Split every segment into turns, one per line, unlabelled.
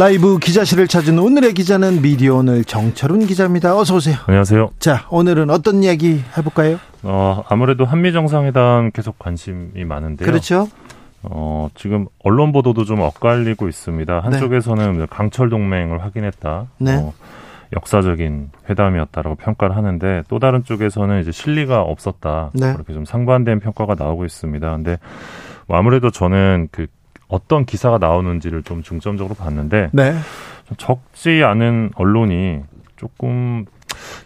라이브 기자실을 찾은 오늘의 기자는 미디어 오늘 정철훈 기자입니다. 어서 오세요.
안녕하세요.
자, 오늘은 어떤 이야기 해볼까요?
어, 아무래도 한미 정상회담 계속 관심이 많은데요.
그렇죠.
어, 지금 언론 보도도 좀 엇갈리고 있습니다. 한쪽에서는 네. 강철 동맹을 확인했다.
네.
어, 역사적인 회담이었다라고 평가를 하는데 또 다른 쪽에서는 이제 실리가 없었다.
네.
그렇게 좀 상반된 평가가 나오고 있습니다. 근데 뭐 아무래도 저는 그 어떤 기사가 나오는지를 좀 중점적으로 봤는데
네.
적지 않은 언론이 조금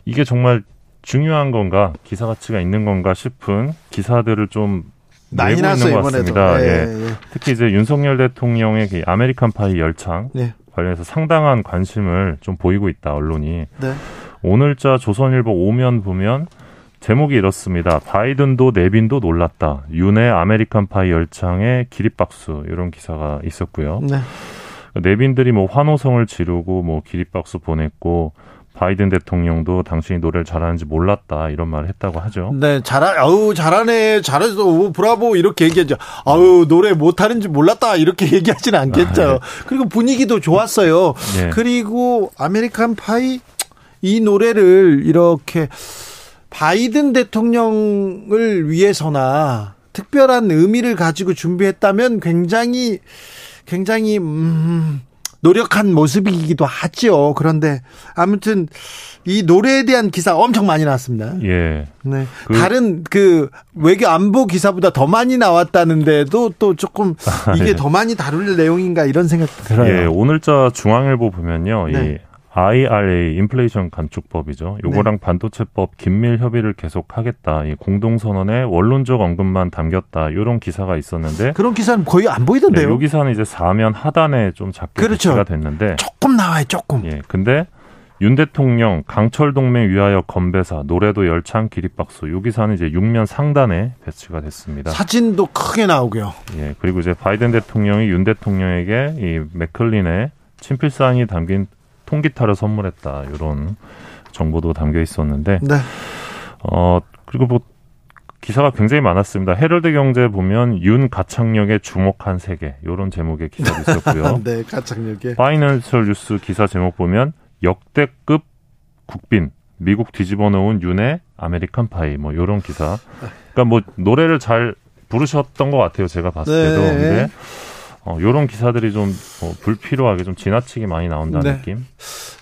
이게 정말 중요한 건가 기사 가치가 있는 건가 싶은 기사들을 좀
많이
것 같습니다.
예,
예.
예.
특히 이제 윤석열 대통령의 그 아메리칸 파이 열창
네.
관련해서 상당한 관심을 좀 보이고 있다 언론이
네.
오늘자 조선일보 오면 보면 제목이 이렇습니다. 바이든도 내빈도 놀랐다. 윤의 아메리칸 파이 열창에 기립박수 이런 기사가 있었고요.
네.
내빈들이 뭐 환호성을 지르고 뭐 기립박수 보냈고 바이든 대통령도 당신이 노래를 잘하는지 몰랐다 이런 말을 했다고 하죠.
네, 잘하, 아우, 잘하네, 잘했어, 오, 브라보, 이렇게 얘기하죠. 아우, 노래 못하는지 몰랐다, 이렇게 얘기하진 않겠죠.
아, 네.
그리고 분위기도 좋았어요.
네.
그리고 아메리칸 파이 이 노래를 이렇게 바이든 대통령을 위해서나 특별한 의미를 가지고 준비했다면 굉장히, 굉장히, 음, 노력한 모습이기도 하지요. 그런데 아무튼 이 노래에 대한 기사 엄청 많이 나왔습니다.
예.
네.
그-
다른 그 외교 안보 기사보다 더 많이 나왔다는데도 또 조금 이게
예.
더 많이 다룰 내용인가 이런 생각 들어요.
예, 오늘자 중앙일보 보면요.
네.
이 IRA 인플레이션 감축법이죠. 요거랑 반도체법 긴밀 협의를 계속하겠다. 이 공동선언의 원론적 언급만 담겼다. 요런 기사가 있었는데
그런 기사는 거의 안
네,
보이던데요.
요 기사는 이제 사면 하단에 좀 작게
그렇죠.
배치가 됐는데
조금 나와요, 조금.
예. 근데 윤 대통령 강철 동맹 위하여 건배사 노래도 열창 기립박수 요 기사는 이제 육면 상단에 배치가 됐습니다.
사진도 크게 나오고요.
예. 그리고 이제 바이든 대통령이 윤 대통령에게 이 맥클린의 친필 사인이 담긴 통기타를 선물했다. 이런 정보도 담겨 있었는데
네.
어 그리고 뭐 기사가 굉장히 많았습니다. 헤럴드 경제 보면 윤 가창력에 주목한 세계 이런 제목의 기사도 있었고요.
네, 가창력에.
파이낸셜 뉴스 기사 제목 보면 역대급 국빈 미국 뒤집어 놓은 윤의 아메리칸 파이 뭐 이런 기사. 그러니까 뭐 노래를 잘 부르셨던 것 같아요. 제가 봤을 때도.
네.
근데 어, 이런 기사들이 좀 어, 불필요하게 좀 지나치게 많이 나온다는
네.
느낌.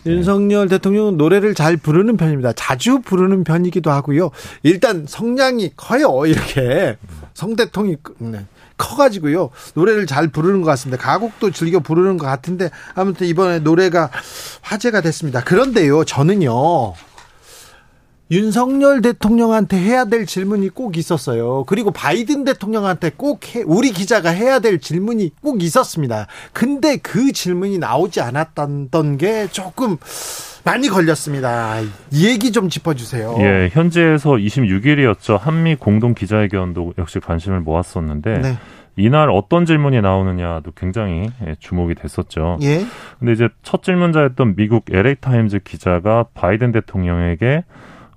윤석열 대통령은 노래를 잘 부르는 편입니다. 자주 부르는 편이기도 하고요. 일단 성량이 커요. 이렇게 성대통이 네, 커가지고요. 노래를 잘 부르는 것 같습니다. 가곡도 즐겨 부르는 것 같은데 아무튼 이번에 노래가 화제가 됐습니다. 그런데요, 저는요. 윤석열 대통령한테 해야 될 질문이 꼭 있었어요. 그리고 바이든 대통령한테 꼭 해, 우리 기자가 해야 될 질문이 꼭 있었습니다. 근데 그 질문이 나오지 않았던 게 조금 많이 걸렸습니다. 이 얘기 좀 짚어주세요.
예, 현지에서 26일이었죠. 한미 공동 기자회견도 역시 관심을 모았었는데
네.
이날 어떤 질문이 나오느냐도 굉장히 예, 주목이 됐었죠.
예.
근데 이제 첫 질문자였던 미국 LA 타임즈 기자가 바이든 대통령에게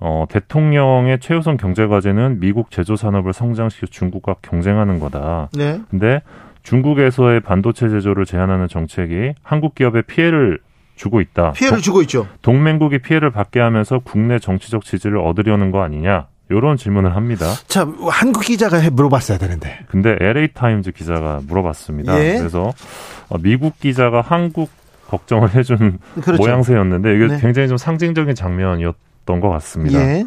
어, 대통령의 최우선 경제 과제는 미국 제조 산업을 성장시켜 중국과 경쟁하는 거다.
네.
근데 중국에서의 반도체 제조를 제한하는 정책이 한국 기업에 피해를 주고 있다.
피해를 주고 있죠.
동맹국이 피해를 받게 하면서 국내 정치적 지지를 얻으려는 거 아니냐? 이런 질문을 합니다.
자, 한국 기자가 해 물어봤어야 되는데.
근데 LA 타임즈 기자가 물어봤습니다.
예.
그래서 어, 미국 기자가 한국 걱정을 해준
그렇죠.
모양새였는데 이게
네.
굉장히 좀 상징적인 장면이었던 있었던 것 같습니다. 예.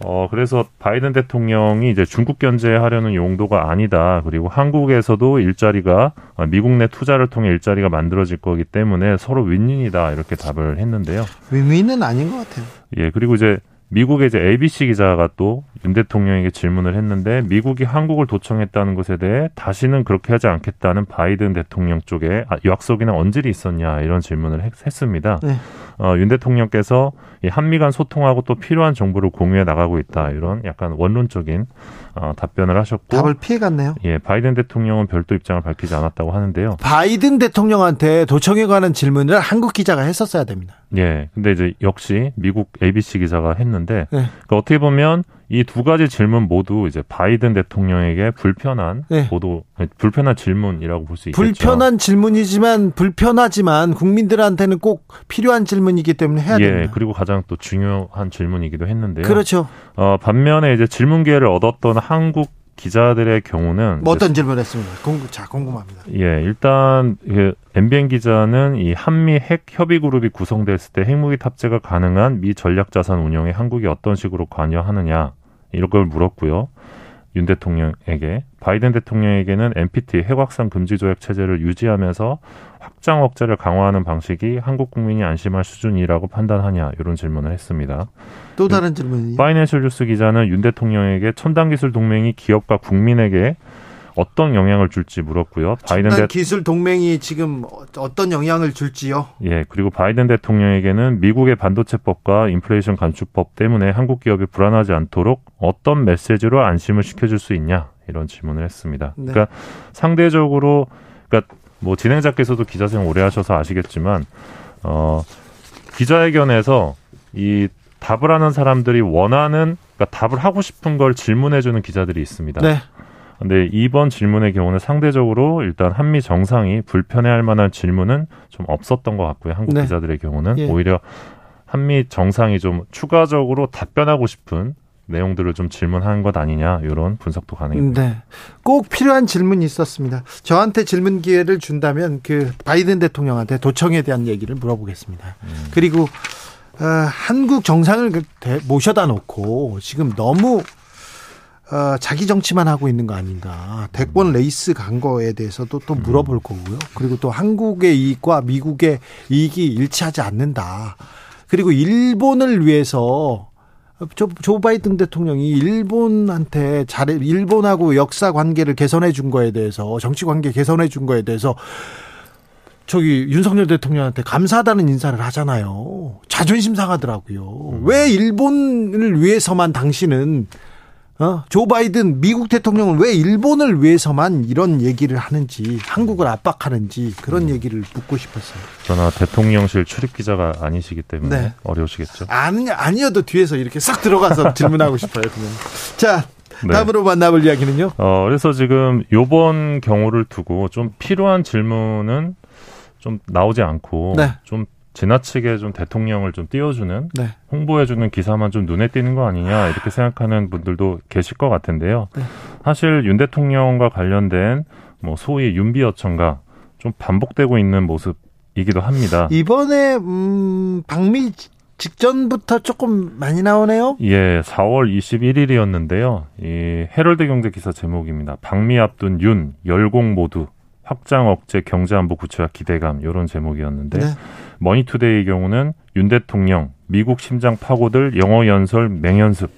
어, 그래서 바이든 대통령이 이제 중국 견제하려는 용도가 아니다. 그리고 한국에서도 일자리가 미국 내 투자를 통해 일자리가 만들어질 거기 때문에 서로 윈윈이다. 이렇게 답을 했는데요.
윈윈은 아닌 것 같아요.
예, 그리고 이제 미국의 이제 ABC 기자가 또 윤 대통령에게 질문을 했는데 미국이 한국을 도청했다는 것에 대해 다시는 그렇게 하지 않겠다는 바이든 대통령 쪽에 아, 약속이나 언질이 있었냐 이런 질문을 했, 습니다 네. 어, 윤 대통령께서 이 한미 간 소통하고 또 필요한 정보를 공유해 나가고 있다 이런 약간 원론적인 어, 답변을 하셨고
답을 피해갔네요.
예, 바이든 대통령은 별도 입장을 밝히지 않았다고 하는데요.
바이든 대통령한테 도청에 관한 질문을 한국 기자가 했었어야 됩니다.
예, 근데 이제 역시 미국 ABC 기자가 했는데 네. 그러니까 어떻게 보면 이 두 가지 질문 모두 이제 바이든 대통령에게 불편한 네. 보도 불편한 질문이라고 볼 수 있겠죠.
불편한 질문이지만 불편하지만 국민들한테는 꼭 필요한 질문이기 때문에 해야 예, 됩니다.
그리고 가장 또 중요한 질문이기도 했는데요.
그렇죠.
어, 반면에 이제 질문 기회를 얻었던 한국 기자들의 경우는
뭐 어떤 질문을 했습니까? 궁금, 자, 궁금합니다.
예, 일단 그 MBN 기자는 이 한미 핵 협의 그룹이 구성됐을 때 핵무기 탑재가 가능한 미 전략 자산 운영에 한국이 어떤 식으로 관여하느냐 이런 걸 물었고요. 윤 대통령에게 바이든 대통령에게는 NPT 핵 확산 금지 조약 체제를 유지하면서 확장 억제를 강화하는 방식이 한국 국민이 안심할 수준이라고 판단하냐 이런 질문을 했습니다.
또 다른 질문이
파이낸셜 뉴스 기자는 윤 대통령에게 첨단 기술 동맹이 기업과 국민에게 어떤 영향을 줄지 물었고요.
바이든 대... 기술 동맹이 지금 어떤 영향을 줄지요?
예, 그리고 바이든 대통령에게는 미국의 반도체법과 인플레이션 감축법 때문에 한국 기업이 불안하지 않도록 어떤 메시지로 안심을 시켜줄 수 있냐 이런 질문을 했습니다. 네. 그러니까 상대적으로 그러니까 뭐 진행자께서도 기자생 오래 하셔서 아시겠지만 어 기자회견에서 이 답을 하는 사람들이 원하는 그러니까 답을 하고 싶은 걸 질문해주는 기자들이 있습니다. 네. 근데 이번 질문의 경우는 상대적으로 일단 한미 정상이 불편해할 만한 질문은 좀 없었던 것 같고요. 한국 네. 기자들의 경우는 예. 오히려 한미 정상이 좀 추가적으로 답변하고 싶은 내용들을 좀 질문한 것 아니냐 이런 분석도 가능합니다. 네,
꼭 필요한 질문이 있었습니다. 저한테 질문 기회를 준다면 그 바이든 대통령한테 도청에 대한 얘기를 물어보겠습니다. 음. 그리고 어, 한국 정상을 그 모셔다 놓고 지금 너무 어, 자기 정치만 하고 있는 거 아닌가. 대권 레이스 간 거에 대해서도 또 물어볼 거고요. 그리고 또 한국의 이익과 미국의 이익이 일치하지 않는다. 그리고 일본을 위해서 조, 조 바이든 대통령이 일본한테 잘해, 일본하고 역사 관계를 개선해 준 거에 대해서 정치 관계 개선해 준 거에 대해서 저기 윤석열 대통령한테 감사하다는 인사를 하잖아요. 자존심 상하더라고요. 음. 왜 일본을 위해서만 당신은 어? 조 바이든 미국 대통령은 왜 일본을 위해서만 이런 얘기를 하는지 한국을 압박하는지 그런 음. 얘기를 묻고 싶었어요.
그러나 대통령실 출입 기자가 아니시기 때문에 네. 어려우시겠죠.
아니 아니어도 뒤에서 이렇게 싹 들어가서 질문하고 싶어요. 그냥. 자 네. 다음으로 만나볼 이야기는요.
어 그래서 지금 요번 경우를 두고 좀 필요한 질문은 좀 나오지 않고 네. 좀 지나치게 좀 대통령을 좀 띄워주는 네. 홍보해주는 기사만 좀 눈에 띄는 거 아니냐 이렇게 생각하는 분들도 계실 것 같은데요. 네. 사실 윤 대통령과 관련된 뭐 소위 윤비어천가 좀 반복되고 있는 모습이기도 합니다.
이번에 음, 방미 직전부터 조금 많이 나오네요.
예, 4월 21일이었는데요. 이 헤럴드 경제 기사 제목입니다. 방미 앞둔 윤 열공 모두 확장 억제 경제 안보 구체화 기대감 이런 제목이었는데 네. 머니투데이의 경우는 윤 대통령 미국 심장 파고들 영어 연설 맹연습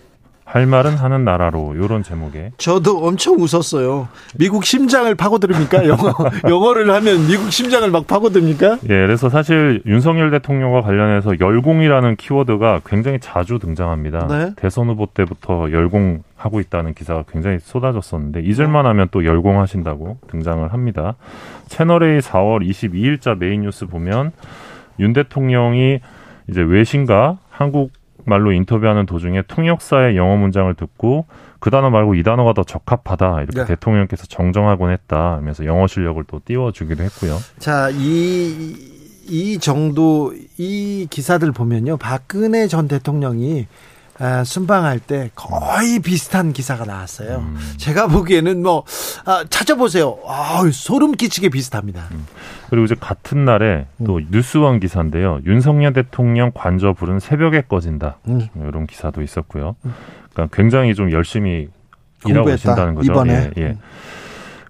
할 말은 하는 나라로 이런 제목에
저도 엄청 웃었어요. 미국 심장을 파고듭니까? 영어 영어를 하면 미국 심장을 막 파고듭니까?
예, 그래서 사실 윤석열 대통령과 관련해서 열공이라는 키워드가 굉장히 자주 등장합니다. 네? 대선 후보 때부터 열공 하고 있다는 기사가 굉장히 쏟아졌었는데 잊을만 하면 또 열공하신다고 등장을 합니다. 채널A 4월 22일자 메인 뉴스 보면 윤 대통령이 이제 외신과 한국 말로 인터뷰하는 도중에 통역사의 영어 문장을 듣고 그 단어 말고 이 단어가 더 적합하다 이렇게 네. 대통령께서 정정하곤 했다 하면서 영어 실력을 또 띄워주기도 했고요.
자, 이, 이 정도 이 기사들 보면요. 박근혜 전 대통령이 아, 순방할 때 거의 비슷한 기사가 나왔어요. 음. 제가 보기에는 뭐 아, 찾아보세요. 아, 소름 끼치게 비슷합니다. 음.
그리고 이제 같은 날에 또 음. 뉴스원 기사인데요. 윤석열 대통령 관저 불은 새벽에 꺼진다. 음. 이런 기사도 있었고요. 음. 그러니까 굉장히 좀 열심히 일하고 계신다는 거죠.
이번에.
예, 예.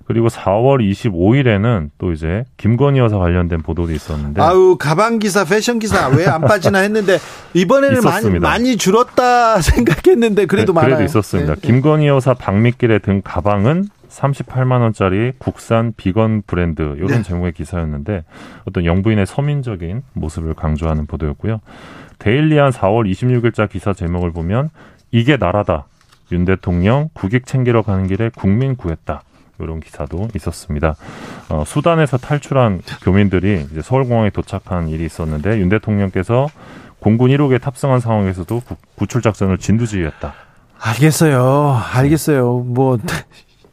그리고 4월 25일에는 또 이제 김건희 여사 관련된 보도도 있었는데
아우 가방 기사, 패션 기사 왜 안 빠지나 했는데 이번에는 많이 많이 줄었다 생각했는데 그래도 네, 많아요.
그래도 있었습니다. 네, 네. 김건희 여사 박미길의 등 가방은 38만 원짜리 국산 비건 브랜드 이런 네. 제목의 기사였는데 어떤 영부인의 서민적인 모습을 강조하는 보도였고요. 데일리한 4월 26일자 기사 제목을 보면 이게 나라다. 윤 대통령 국익 챙기러 가는 길에 국민 구했다. 이런 기사도 있었습니다. 어, 수단에서 탈출한 교민들이 이제 서울공항에 도착한 일이 있었는데 윤 대통령께서 공군 1호기에 탑승한 상황에서도 구, 출 작전을 진두지휘했다.
알겠어요. 알겠어요. 뭐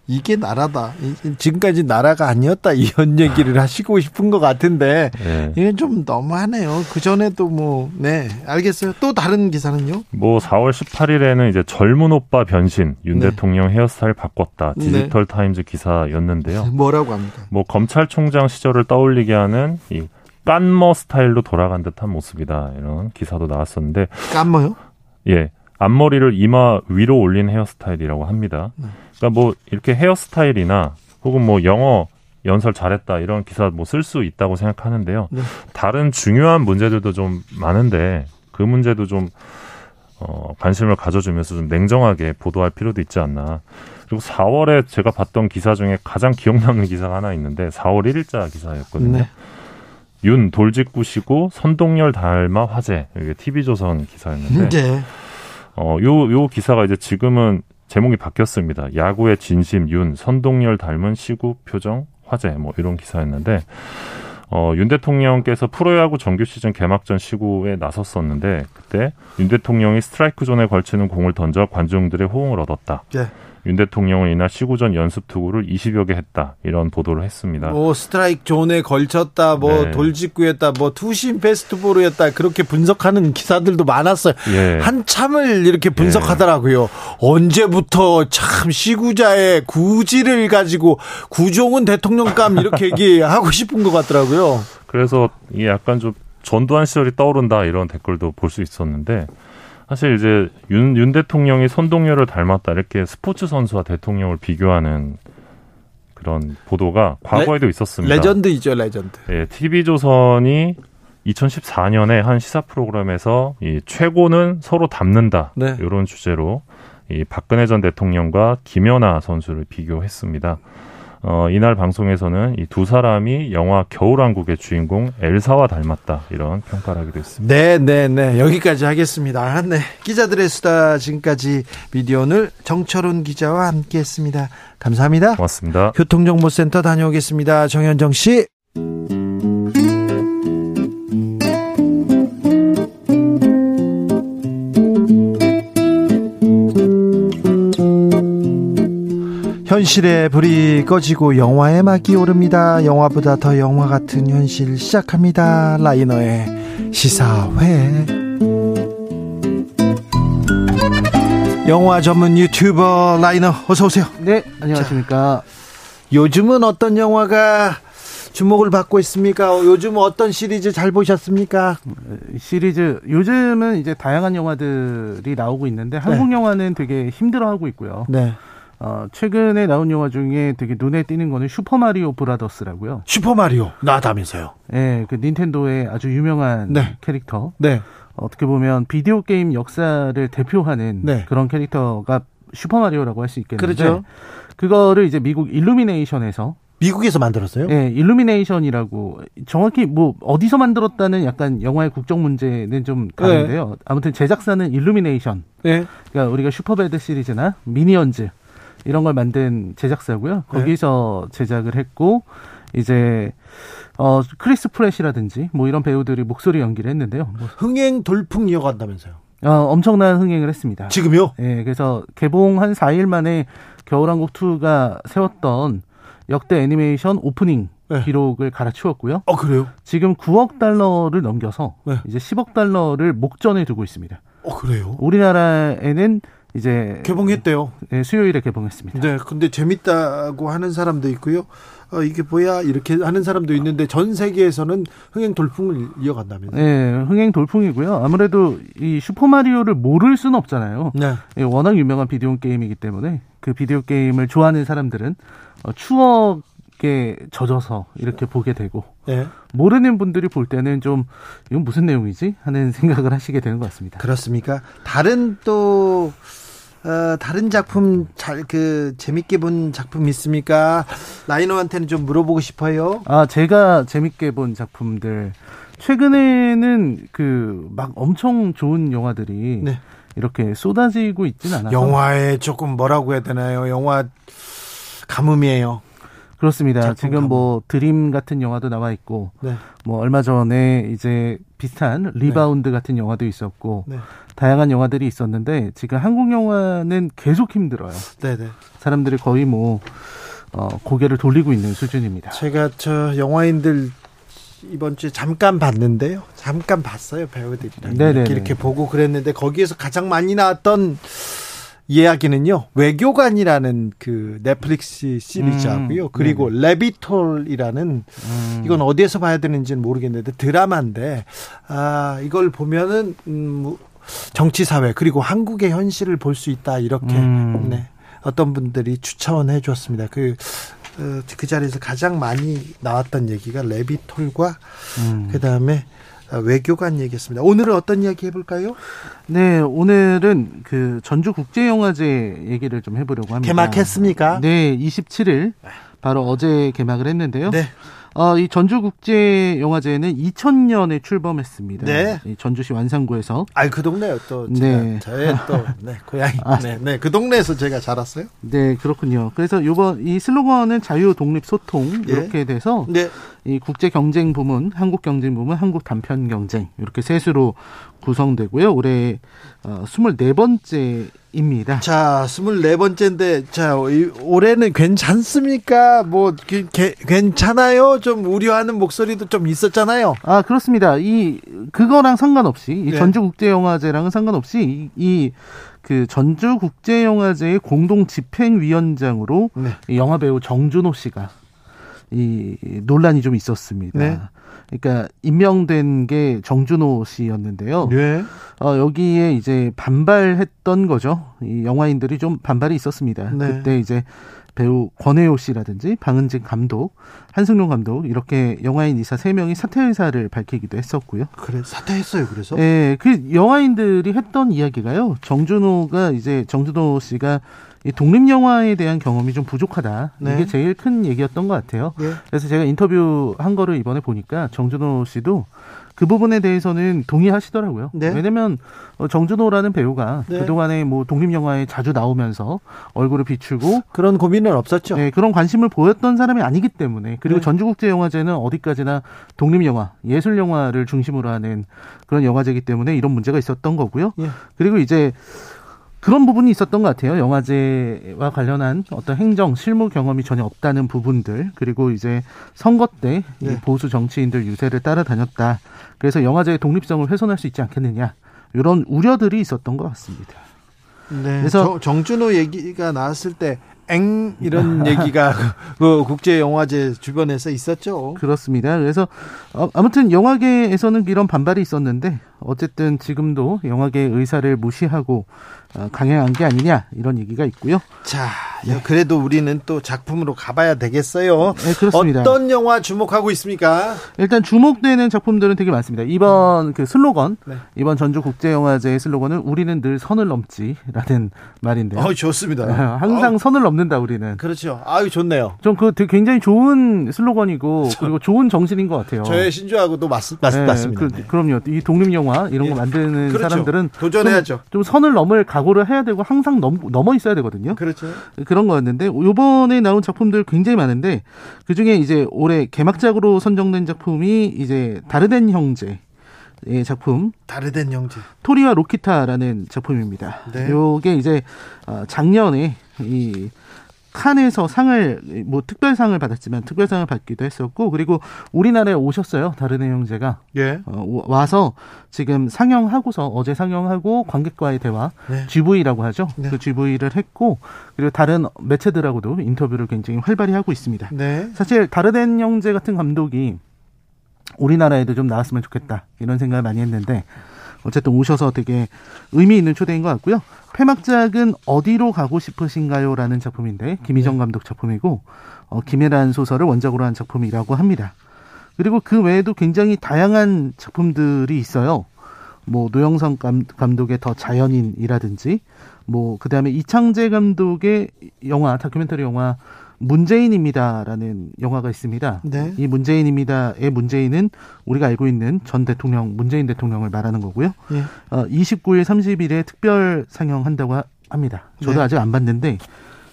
이게 나라다. 지금까지 나라가 아니었다. 이런 얘기를 하시고 싶은 것 같은데 네. 이건 좀 너무하네요. 그 전에도 뭐 네 알겠어요. 또 다른 기사는요?
뭐 4월 18일에는 이제 젊은 오빠 변신 윤 네. 대통령 헤어스타일 바꿨다. 네. 디지털 네. 타임즈 기사였는데요.
뭐라고 합니까?
뭐 검찰총장 시절을 떠올리게 하는 이 깐머 스타일로 돌아간 듯한 모습이다. 이런 기사도 나왔었는데
깐머요?
예. 앞머리를 이마 위로 올린 헤어스타일이라고 합니다. 네. 그러니까 뭐 이렇게 헤어스타일이나 혹은 뭐 영어 연설 잘했다 이런 기사 뭐 쓸 수 있다고 생각하는데요. 네. 다른 중요한 문제들도 좀 많은데 그 문제도 좀 어, 관심을 가져주면서 좀 냉정하게 보도할 필요도 있지 않나. 그리고 4월에 제가 봤던 기사 중에 가장 기억 남는 기사가 하나 있는데 4월 1일자 기사였거든요. 네. 윤 돌직구시고 선동열 닮아 화제 이게 TV조선 기사였는데 네. 어, 요, 요 기사가 이제 지금은 제목이 바뀌었습니다. 야구의 진심 윤 선동열 닮은 시구 표정 화제 뭐 이런 기사였는데 어, 윤 대통령께서 프로야구 정규 시즌 개막전 시구에 나섰었는데 그때 윤 대통령이 스트라이크 존에 걸치는 공을 던져 관중들의 호응을 얻었다. 네. 윤 대통령은 이날 시구전 연습 투구를 20여 개 했다 이런 보도를 했습니다.
뭐 스트라이크 존에 걸쳤다, 뭐 네. 돌직구였다, 뭐 투심 베스트볼이었다 그렇게 분석하는 기사들도 많았어요. 예. 한참을 이렇게 분석하더라고요. 예. 언제부터 참 시구자의 구질을 가지고 구종은 대통령감 이렇게 얘기하고 싶은 것 같더라고요.
그래서 이게 약간 좀 전두환 시절이 떠오른다 이런 댓글도 볼 수 있었는데 사실 이제 윤, 윤 대통령이 선동열을 닮았다 이렇게 스포츠 선수와 대통령을 비교하는 그런 보도가 과거에도 레, 있었습니다.
레전드이죠, 레전드.
예, TV조선이 2014년에 한 시사 프로그램에서 이 최고는 서로 닮는다 네. 이런 주제로 이 박근혜 전 대통령과 김연아 선수를 비교했습니다. 어, 이날 방송에서는 이 두 사람이 영화 겨울왕국의 주인공 엘사와 닮았다 이런 평가를 하기도 했습니다.
네, 네, 네. 여기까지 하겠습니다. 네. 기자들의 수다 지금까지 미디어오늘 정철훈 기자와 함께했습니다. 감사합니다.
고맙습니다.
교통정보센터 다녀오겠습니다. 정현정 씨. 현실의 불이 꺼지고 영화의 막이 오릅니다. 영화보다 더 영화 같은 현실 시작합니다. 라이너의 시사회. 영화 전문 유튜버 라이너 어서 오세요.
네, 안녕하십니까. 자,
요즘은 어떤 영화가 주목을 받고 있습니까? 요즘 어떤 시리즈 잘 보셨습니까?
시리즈 요즘은 이제 다양한 영화들이 나오고 있는데 한국 네. 영화는 되게 힘들어하고 있고요. 네. 어, 최근에 나온 영화 중에 되게 눈에 띄는 거는 슈퍼마리오 브라더스라고요.
슈퍼마리오 나다면서요?
네, 그 닌텐도의 아주 유명한 네. 캐릭터. 네. 어떻게 보면 비디오 게임 역사를 대표하는 네. 그런 캐릭터가 슈퍼마리오라고 할 수 있겠는데 그렇죠. 그거를 이제 미국 일루미네이션에서
미국에서 만들었어요?
네, 일루미네이션이라고 정확히 뭐 어디서 만들었다는 약간 영화의 국적 문제는 좀 다른데요. 네. 아무튼 제작사는 일루미네이션. 네. 그러니까 우리가 슈퍼배드 시리즈나 미니언즈 이런 걸 만든 제작사고요. 네. 거기서 네. 제작을 했고 이제 어 크리스 프랫이라든지 뭐 이런 배우들이 목소리 연기를 했는데요. 뭐.
흥행 돌풍 이어간다면서요?
어, 엄청난 흥행을 했습니다.
지금요?
예, 네, 그래서 개봉 한 4일 만에 겨울왕국 2가 세웠던 역대 애니메이션 오프닝 네. 기록을 갈아치웠고요.
어, 그래요?
지금 9억 달러를 넘겨서 네. 이제 10억 달러를 목전에 두고 있습니다.
어, 그래요?
우리나라에는 이제
개봉했대요.
네, 수요일에 개봉했습니다.
네, 근데 재밌다고 하는 사람도 있고요. 어, 이게 뭐야 이렇게 하는 사람도 있는데 전 세계에서는 흥행 돌풍을 이어간다면서요?
네, 흥행 돌풍이고요. 아무래도 이 슈퍼 마리오를 모를 수는 없잖아요. 네. 예, 워낙 유명한 비디오 게임이기 때문에 그 비디오 게임을 좋아하는 사람들은 어, 추억에 젖어서 이렇게 보게 되고 네. 모르는 분들이 볼 때는 좀 이건 무슨 내용이지 하는 생각을 하시게 되는 것 같습니다.
그렇습니까? 다른 또 어, 다른 작품 잘 그 재밌게 본 작품 있습니까? 라이너한테는 좀 물어보고 싶어요.
아 제가 재밌게 본 작품들 최근에는 그 막 엄청 좋은 영화들이 네. 이렇게 쏟아지고 있지는 않아요.
영화에 조금 뭐라고 해야 되나요? 영화 가뭄이에요.
그렇습니다. 지금. 뭐 드림 같은 영화도 나와 있고, 네. 뭐 얼마 전에 이제 비슷한 리바운드 네. 같은 영화도 있었고, 네. 다양한 영화들이 있었는데 지금 한국 영화는 계속 힘들어요. 네네. 사람들이 거의 뭐 어, 고개를 돌리고 있는 수준입니다.
제가 저 영화인들 이번 주에 잠깐 봤는데요. 잠깐 봤어요 배우들이랑 네네 이렇게 보고 그랬는데 거기에서 가장 많이 나왔던 이야기는요 외교관이라는 그 넷플릭스 시리즈하고요 음, 그리고 네네. 레비톨이라는 음. 이건 어디에서 봐야 되는지는 모르겠는데 드라마인데 아 이걸 보면은 음, 정치 사회 그리고 한국의 현실을 볼 수 있다 이렇게 음. 네. 어떤 분들이 추천해 주었습니다. 그, 어, 그 자리에서 가장 많이 나왔던 얘기가 레비톨과 음. 그 다음에 외교관 얘기였습니다. 오늘은 어떤 이야기 해볼까요?
네, 오늘은 그 전주국제영화제 얘기를 좀 해보려고 합니다.
개막했습니까?
네, 27일 바로 어제 개막을 했는데요. 네. 어, 이 전주국제영화제는 2000년에 출범했습니다. 네. 이 전주시 완산구에서.
아, 그 동네요. 또 네. 저의 또 네, 고향이. 아, 네, 네. 그 동네에서 제가 자랐어요.
네, 그렇군요. 그래서 요번 이 슬로건은 자유 독립 소통 예. 이렇게 돼서 네. 이 국제 경쟁 부문, 한국 경쟁 부문, 한국 단편 경쟁 이렇게 셋으로 구성되고요. 올해 어, 24번째 입니다.
자, 24번째인데 자, 올해는 괜찮습니까? 뭐 게, 게, 괜찮아요? 좀 우려하는 목소리도 좀 있었잖아요.
아, 그렇습니다. 이 그거랑 상관없이 이 네. 전주 국제 영화제랑은 상관없이 이, 그 전주 국제 영화제의 공동 집행위원장으로 네. 영화 배우 정준호 씨가 이 논란이 좀 있었습니다. 네. 그러니까 임명된 게 정준호 씨였는데요. 네. 어, 여기에 이제 반발했던 거죠. 이 영화인들이 좀 반발이 있었습니다. 네. 그때 이제 배우 권혜요 씨라든지 방은진 감독, 한승룡 감독 이렇게 영화인 이사 세 명이 사퇴 의사를 밝히기도 했었고요.
그래 사퇴했어요. 그래서?
예, 그 영화인들이 했던 이야기가요. 정준호가 이제 정준호 씨가 이 독립 영화에 대한 경험이 좀 부족하다. 네. 이게 제일 큰 얘기였던 것 같아요. 네. 그래서 제가 인터뷰 한 거를 이번에 보니까 정준호 씨도 그 부분에 대해서는 동의하시더라고요. 네. 왜냐면 어, 정준호라는 배우가 네. 그동안에 뭐 독립 영화에 자주 나오면서 얼굴을 비추고
그런 고민은 없었죠.
네, 그런 관심을 보였던 사람이 아니기 때문에 그리고 네. 전주국제영화제는 어디까지나 독립 영화, 예술 영화를 중심으로 하는 그런 영화제이기 때문에 이런 문제가 있었던 거고요. 예. 그리고 이제 그런 부분이 있었던 것 같아요. 영화제와 관련한 어떤 행정, 실무 경험이 전혀 없다는 부분들, 그리고 이제 선거 때 네. 보수 정치인들 유세를 따라다녔다. 그래서 영화제의 독립성을 훼손할 수 있지 않겠느냐. 이런 우려들이 있었던 것 같습니다.
네. 그래서 정 준호 얘기가 나왔을 때, 엥 이런 얘기가 그 국제 영화제 주변에서 있었죠.
그렇습니다. 그래서 어, 아무튼 영화계에서는 이런 반발이 있었는데 어쨌든 지금도 영화계 의사를 무시하고 어, 강행한 게 아니냐 이런 얘기가 있고요.
자, 네. 그래도 우리는 또 작품으로 가봐야 되겠어요.
네, 그렇습니다.
어떤 영화 주목하고 있습니까?
일단 주목되는 작품들은 되게 많습니다. 이번 음. 그 슬로건, 네. 이번 전주 국제영화제의 슬로건은 우리는 늘 선을 넘지라는 말인데요.
어, 좋습니다.
항상 어. 선을 넘는다 우리는.
그렇죠. 아유 좋네요.
좀그 굉장히 좋은 슬로건이고 저, 그리고 좋은 정신인 것 같아요.
저의 신조하고도 맞, 맞, 네, 맞습니다.
그, 그럼요. 이 독립 영화 이런 거 예. 만드는 그렇죠. 사람들은
도전해야죠.
좀, 좀 선을 넘을 각 각오를 해야 되고 항상 넘, 넘어 있어야 되거든요.
그렇죠.
그런 거였는데 요번에 나온 작품들 굉장히 많은데 그 중에 이제 올해 개막작으로 선정된 작품이 이제 다르덴 형제 의 작품
다르덴 형제
토리와 로키타라는 작품입니다. 네. 요게 이제 어, 작년에 이 칸에서 상을 뭐 특별상을 받았지만 특별상을 받기도 했었고 그리고 우리나라에 오셨어요 다른 형제가 예. 어, 와서 지금 상영하고서 어제 상영하고 관객과의 대화 네. GV라고 하죠 네. 그 GV를 했고 그리고 다른 매체들하고도 인터뷰를 굉장히 활발히 하고 있습니다. 네. 사실 다르덴 형제 같은 감독이 우리나라에도 좀 나왔으면 좋겠다 이런 생각을 많이 했는데 어쨌든 오셔서 되게 의미 있는 초대인 것 같고요. 폐막작은 어디로 가고 싶으신가요?라는 작품인데 김희정 네. 감독 작품이고 어, 김혜란 소설을 원작으로 한 작품이라고 합니다. 그리고 그 외에도 굉장히 다양한 작품들이 있어요. 뭐 노영성 감독의 더 자연인이라든지 뭐 그다음에 이창재 감독의 영화 다큐멘터리 영화 문재인입니다라는 영화가 있습니다. 네. 이 문재인입니다의 문재인은 우리가 알고 있는 전 대통령 문재인 대통령을 말하는 거고요. 예. 어, 29일, 30일에 특별 상영한다고 하, 합니다. 저도 네. 아직 안 봤는데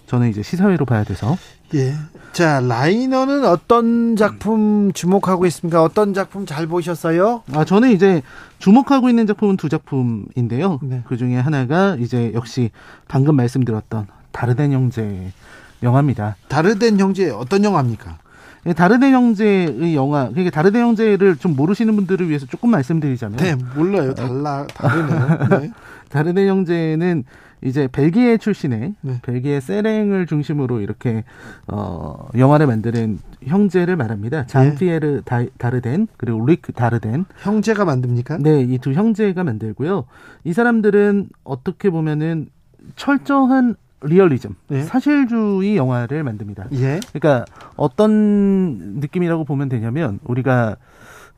저는 이제 시사회로 봐야 돼서.
예. 자, 라이너는 어떤 작품 주목하고 있습니까? 어떤 작품 잘 보셨어요?
아, 저는 이제 주목하고 있는 작품은 두 작품인데요. 네. 그 중에 하나가 이제 역시 방금 말씀드렸던 다르덴 형제 영화입니다.
다르덴 형제 어떤 영화입니까?
예, 다르덴 형제의 영화, 그러니까 다르덴 형제를 좀 모르시는 분들을 위해서 조금 말씀드리자면.
네, 몰라요. 달라, 다르네요. 네.
다르덴 형제는 이제 벨기에 출신의 네. 벨기에 세랭을 중심으로 이렇게 어 영화를 만드는 형제를 말합니다. 장피에르 네. 다르덴 그리고 뤽 다르덴
형제가 만듭니까?
네, 이 두 형제가 만들고요. 이 사람들은 어떻게 보면은 철저한 리얼리즘, 예? 사실주의 영화를 만듭니다. 예? 그러니까 어떤 느낌이라고 보면 되냐면 우리가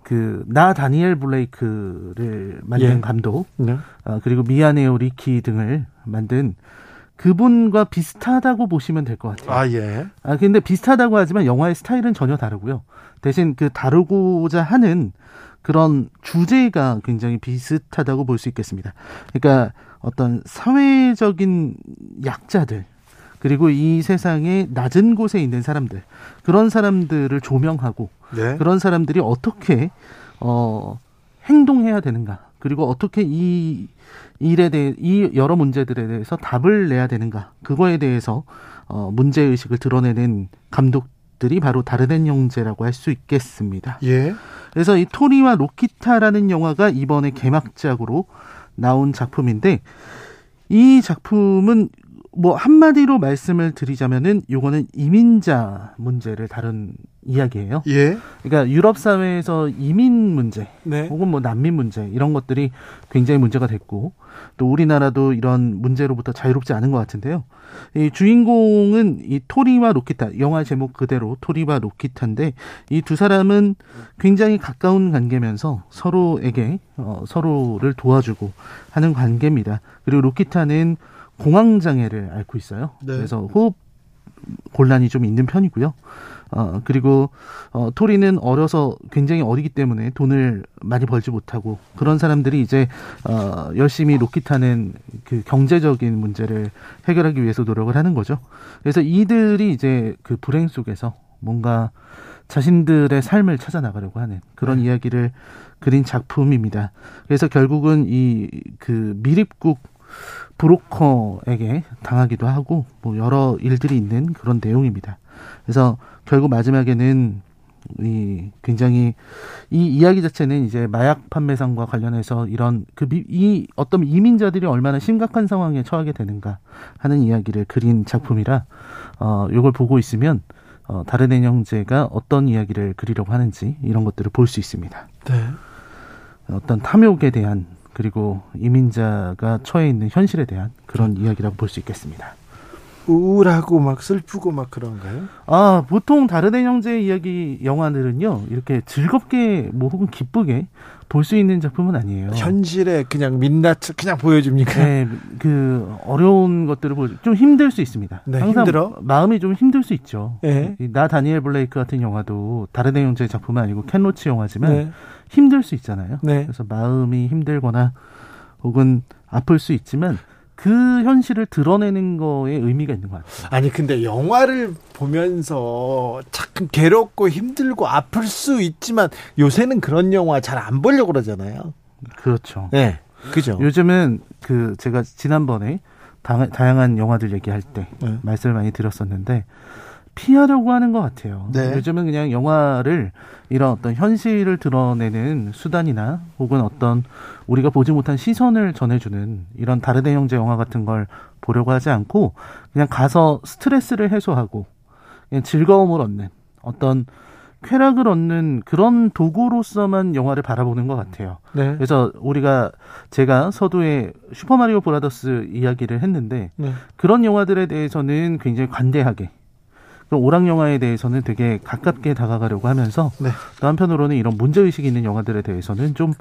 그 나 다니엘 블레이크를 만든 예. 감독, 네. 어, 그리고 미안해요 리키 등을 만든 그분과 비슷하다고 보시면 될 것 같아요.
아 예.
아 근데 비슷하다고 하지만 영화의 스타일은 전혀 다르고요. 대신 그 다루고자 하는 그런 주제가 굉장히 비슷하다고 볼 수 있겠습니다. 그러니까 어떤 사회적인 약자들 그리고 이 세상의 낮은 곳에 있는 사람들 그런 사람들을 조명하고 네. 그런 사람들이 어떻게 어 행동해야 되는가 그리고 어떻게 이 일에 대해 이 여러 문제들에 대해서 답을 내야 되는가 그거에 대해서 어 문제 의식을 드러내는 감독 들이 바로 다르덴 형제라고 할 수 있겠습니다. 예. 그래서 이 토리와 로키타라는 영화가 이번에 개막작으로 나온 작품인데 이 작품은 뭐 한마디로 말씀을 드리자면은 요거는 이민자 문제를 다룬 이야기예요. 예. 그러니까 유럽 사회에서 이민 문제 네. 혹은 뭐 난민 문제 이런 것들이 굉장히 문제가 됐고 또 우리나라도 이런 문제로부터 자유롭지 않은 것 같은데요. 이 주인공은 이 토리와 로키타 영화 제목 그대로 토리와 로키타인데 이 두 사람은 굉장히 가까운 관계면서 서로에게 어, 서로를 도와주고 하는 관계입니다. 그리고 로키타는 공황 장애를 앓고 있어요. 네. 그래서 호흡 곤란이 좀 있는 편이고요. 어, 그리고, 어, 토리는 어려서 굉장히 어리기 때문에 돈을 많이 벌지 못하고 그런 사람들이 이제, 어, 열심히 로켓 타는 그 경제적인 문제를 해결하기 위해서 노력을 하는 거죠. 그래서 이들이 이제 그 불행 속에서 뭔가 자신들의 삶을 찾아 나가려고 하는 그런 네. 이야기를 그린 작품입니다. 그래서 결국은 이 그 미립국 브로커에게 당하기도 하고 뭐 여러 일들이 있는 그런 내용입니다. 그래서 결국 마지막에는 이 굉장히 이 이야기 자체는 이제 마약 판매상과 관련해서 이런 그 이 어떤 이민자들이 얼마나 심각한 상황에 처하게 되는가 하는 이야기를 그린 작품이라 어 요걸 보고 있으면 어 다른 애 형제가 어떤 이야기를 그리려고 하는지 이런 것들을 볼 수 있습니다. 네. 어떤 탐욕에 대한 그리고 이민자가 처해 있는 현실에 대한 그런 이야기라고 볼 수 있겠습니다.
우울하고 막 슬프고 막 그런가요?
아 보통 다른 애 형제 이야기 영화들은요 이렇게 즐겁게 뭐 혹은 기쁘게 볼 수 있는 작품은 아니에요.
현실에 그냥 민낯 그냥 보여줍니까?
네, 그 어려운 것들을 보여 좀 힘들 수 있습니다. 네, 항상 힘들어? 마음이 좀 힘들 수 있죠. 네. 나 다니엘 블레이크 같은 영화도 다른 애 형제 작품은 아니고 켄 로치 영화지만 네. 힘들 수 있잖아요. 네. 그래서 마음이 힘들거나 혹은 아플 수 있지만 그 현실을 드러내는 거에 의미가 있는 것 같아요.
아니 근데 영화를 보면서 참 괴롭고 힘들고 아플 수 있지만 요새는 그런 영화 잘 안 보려고 그러잖아요.
그렇죠.
네. 그죠.
요즘은 그 제가 지난번에 다, 양한 영화들 얘기할 때 네. 말씀을 많이 드렸었는데 피하려고 하는 것 같아요. 네. 요즘은 그냥 영화를 이런 어떤 현실을 드러내는 수단이나 혹은 어떤 우리가 보지 못한 시선을 전해주는 이런 다르대 형제 영화 같은 걸 보려고 하지 않고 그냥 가서 스트레스를 해소하고 그냥 즐거움을 얻는 어떤 쾌락을 얻는 그런 도구로서만 영화를 바라보는 것 같아요. 네. 그래서 우리가 제가 서두에 슈퍼마리오 브라더스 이야기를 했는데 네. 그런 영화들에 대해서는 굉장히 관대하게 오락 영화에 대해서는 되게 가깝게 다가가려고 하면서 네. 또 한편으로는 이런 문제 의식이 있는 영화들에 대해서는 좀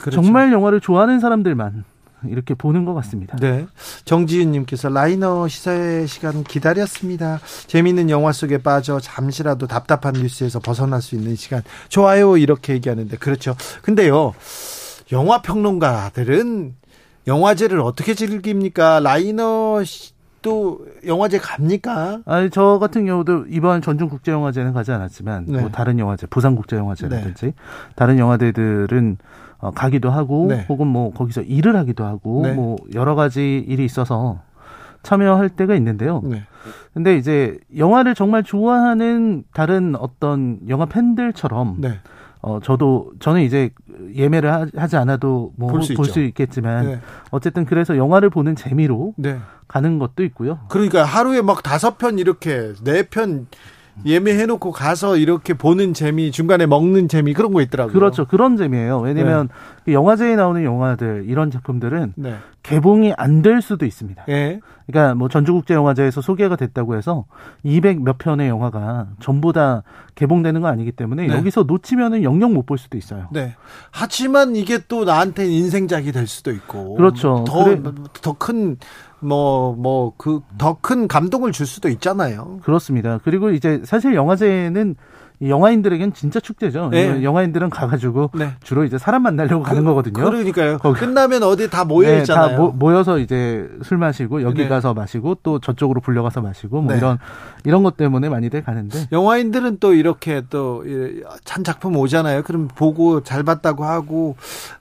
그렇죠. 정말 영화를 좋아하는 사람들만 이렇게 보는 것 같습니다.
네. 정지윤님께서 라이너 시사회 시간 기다렸습니다. 재미있는 영화 속에 빠져 잠시라도 답답한 뉴스에서 벗어날 수 있는 시간 좋아요 이렇게 얘기하는데 그렇죠. 근데요 영화 평론가들은 영화제를 어떻게 즐깁니까? 라이너 또 영화제 갑니까?
아니 저 같은 경우도 이번 전중 국제 영화제는 가지 않았지만 네. 뭐 다른 영화제, 부산 국제 영화제라든지 네. 다른 영화제들은 어, 가기도 하고 네. 혹은 뭐 거기서 일을 하기도 하고 네. 뭐 여러 가지 일이 있어서 참여할 때가 있는데요. 네. 근데 이제 영화를 정말 좋아하는 다른 어떤 영화 팬들처럼 네. 어 저도 저는 이제 예매를 하, 지 않아도 뭐 볼 수 있겠지만 네. 어쨌든 그래서 영화를 보는 재미로 네. 가는 것도 있고요.
그러니까 하루에 막 다섯 편 이렇게 네 편 예매해놓고 가서 이렇게 보는 재미, 중간에 먹는 재미 그런 거 있더라고요.
그렇죠. 그런 재미예요. 왜냐면 네. 영화제에 나오는 영화들 이런 작품들은 네. 개봉이 안 될 수도 있습니다. 네. 그러니까 뭐 전주국제영화제에서 소개가 됐다고 해서 200 몇 편의 영화가 전부 다 개봉되는 거 아니기 때문에 네. 여기서 놓치면은 영영 못 볼 수도 있어요. 네.
하지만 이게 또 나한테는 인생작이 될 수도 있고.
그렇죠.
더 더큰 뭐, 뭐, 그, 더 큰 감동을 줄 수도 있잖아요.
그렇습니다. 그리고 이제 사실 영화제는 영화인들에겐 진짜 축제죠. 네. 영화인들은 가가지고 네. 주로 이제 사람 만나려고 그, 가는 거거든요.
그러니까요. 거기. 끝나면 어디 다 모여 네, 있잖아요.
다 모, 여서 이제 술 마시고 여기 네. 가서 마시고 또 저쪽으로 불려가서 마시고 뭐 네. 이런 이런 것 때문에 많이들 가는데
영화인들은 또 이렇게 또찬 작품 오잖아요. 그럼 보고 잘 봤다고 하고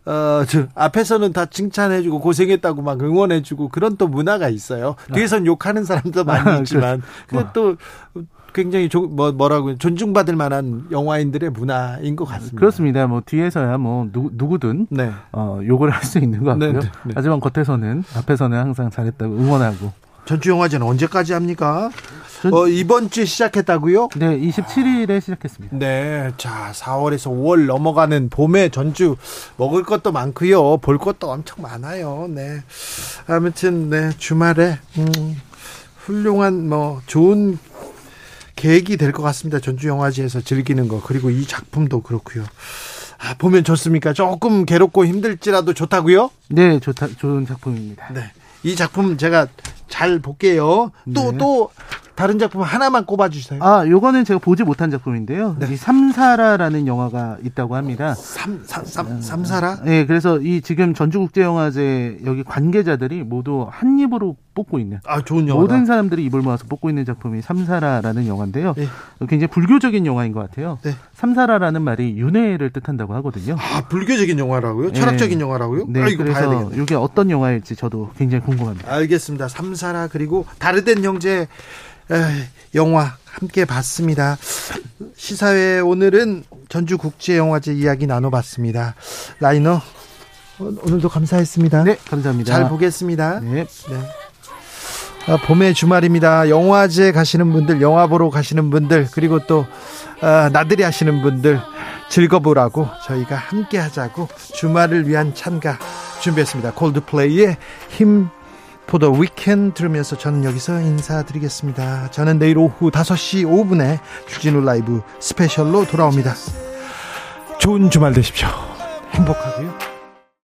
어저 앞에서는 다 칭찬해주고 고생했다고 막 응원해주고 그런 또 문화가 있어요. 뒤에선 욕하는 사람도 많이 있지만 그또 뭐. 굉장히 조, 뭐 뭐라고 존중받을 만한 영화인들의 문화인 것 같습니다.
그렇습니다. 뭐 뒤에서야 뭐 누, 누구든 네. 어, 욕을 할 수 있는 것 같고요. 네, 네, 네. 하지만 겉에서는 앞에서는 항상 잘했다고 응원하고.
전주 영화제는 언제까지 합니까? 전... 어, 이번 주에 시작했다고요?
네, 27일에 시작했습니다.
네, 자 4월에서 5월 넘어가는 봄에 전주 먹을 것도 많고요, 볼 것도 엄청 많아요. 네, 아무튼 네 주말에 음, 훌륭한 뭐 좋은 계획이 될 것 같습니다. 전주 영화제에서 즐기는 거 그리고 이 작품도 그렇고요. 아, 보면 좋습니까? 조금 괴롭고 힘들지라도 좋다고요?
네, 좋다 좋은 작품입니다.
네, 이 작품 제가 잘 볼게요. 또또 네. 또 다른 작품 하나만 꼽아 주세요.
아, 요거는 제가 보지 못한 작품인데요. 네. 이 삼사라라는 영화가 있다고 합니다.
삼, 삼, 삼, 삼사라?
네, 그래서 이 지금 전주국제영화제 여기 관계자들이 모두 한 입으로 뽑고 있는.
아, 좋은 영화.
모든 사람들이 입을 모아서 뽑고 있는 작품이 삼사라라는 영화인데요. 네. 굉장히 불교적인 영화인 것 같아요. 네. 삼사라라는 말이 윤회를 뜻한다고 하거든요.
아, 불교적인 영화라고요? 철학적인 네. 영화라고요?
네, 아, 그래서 이게 어떤 영화일지 저도 굉장히 궁금합니다.
알겠습니다. 삼사라 그리고 다르된 형제 영화 함께 봤습니다. 시사회 오늘은 전주국제영화제 이야기 나눠봤습니다. 라이너 오늘도 감사했습니다.
네, 감사합니다.
잘 보겠습니다. 네. 네. 아, 봄의 주말입니다. 영화제 가시는 분들, 영화 보러 가시는 분들, 그리고 또 아, 나들이 하시는 분들 즐거우라고 저희가 함께 하자고 주말을 위한 찬가 준비했습니다. 콜드플레이의 힘 포더 위켄 들으면서 저는 여기서 인사드리겠습니다. 저는 내일 오후 5시 5분에 주진우 라이브 스페셜로 돌아옵니다. 좋은 주말 되십시오. 행복하고요.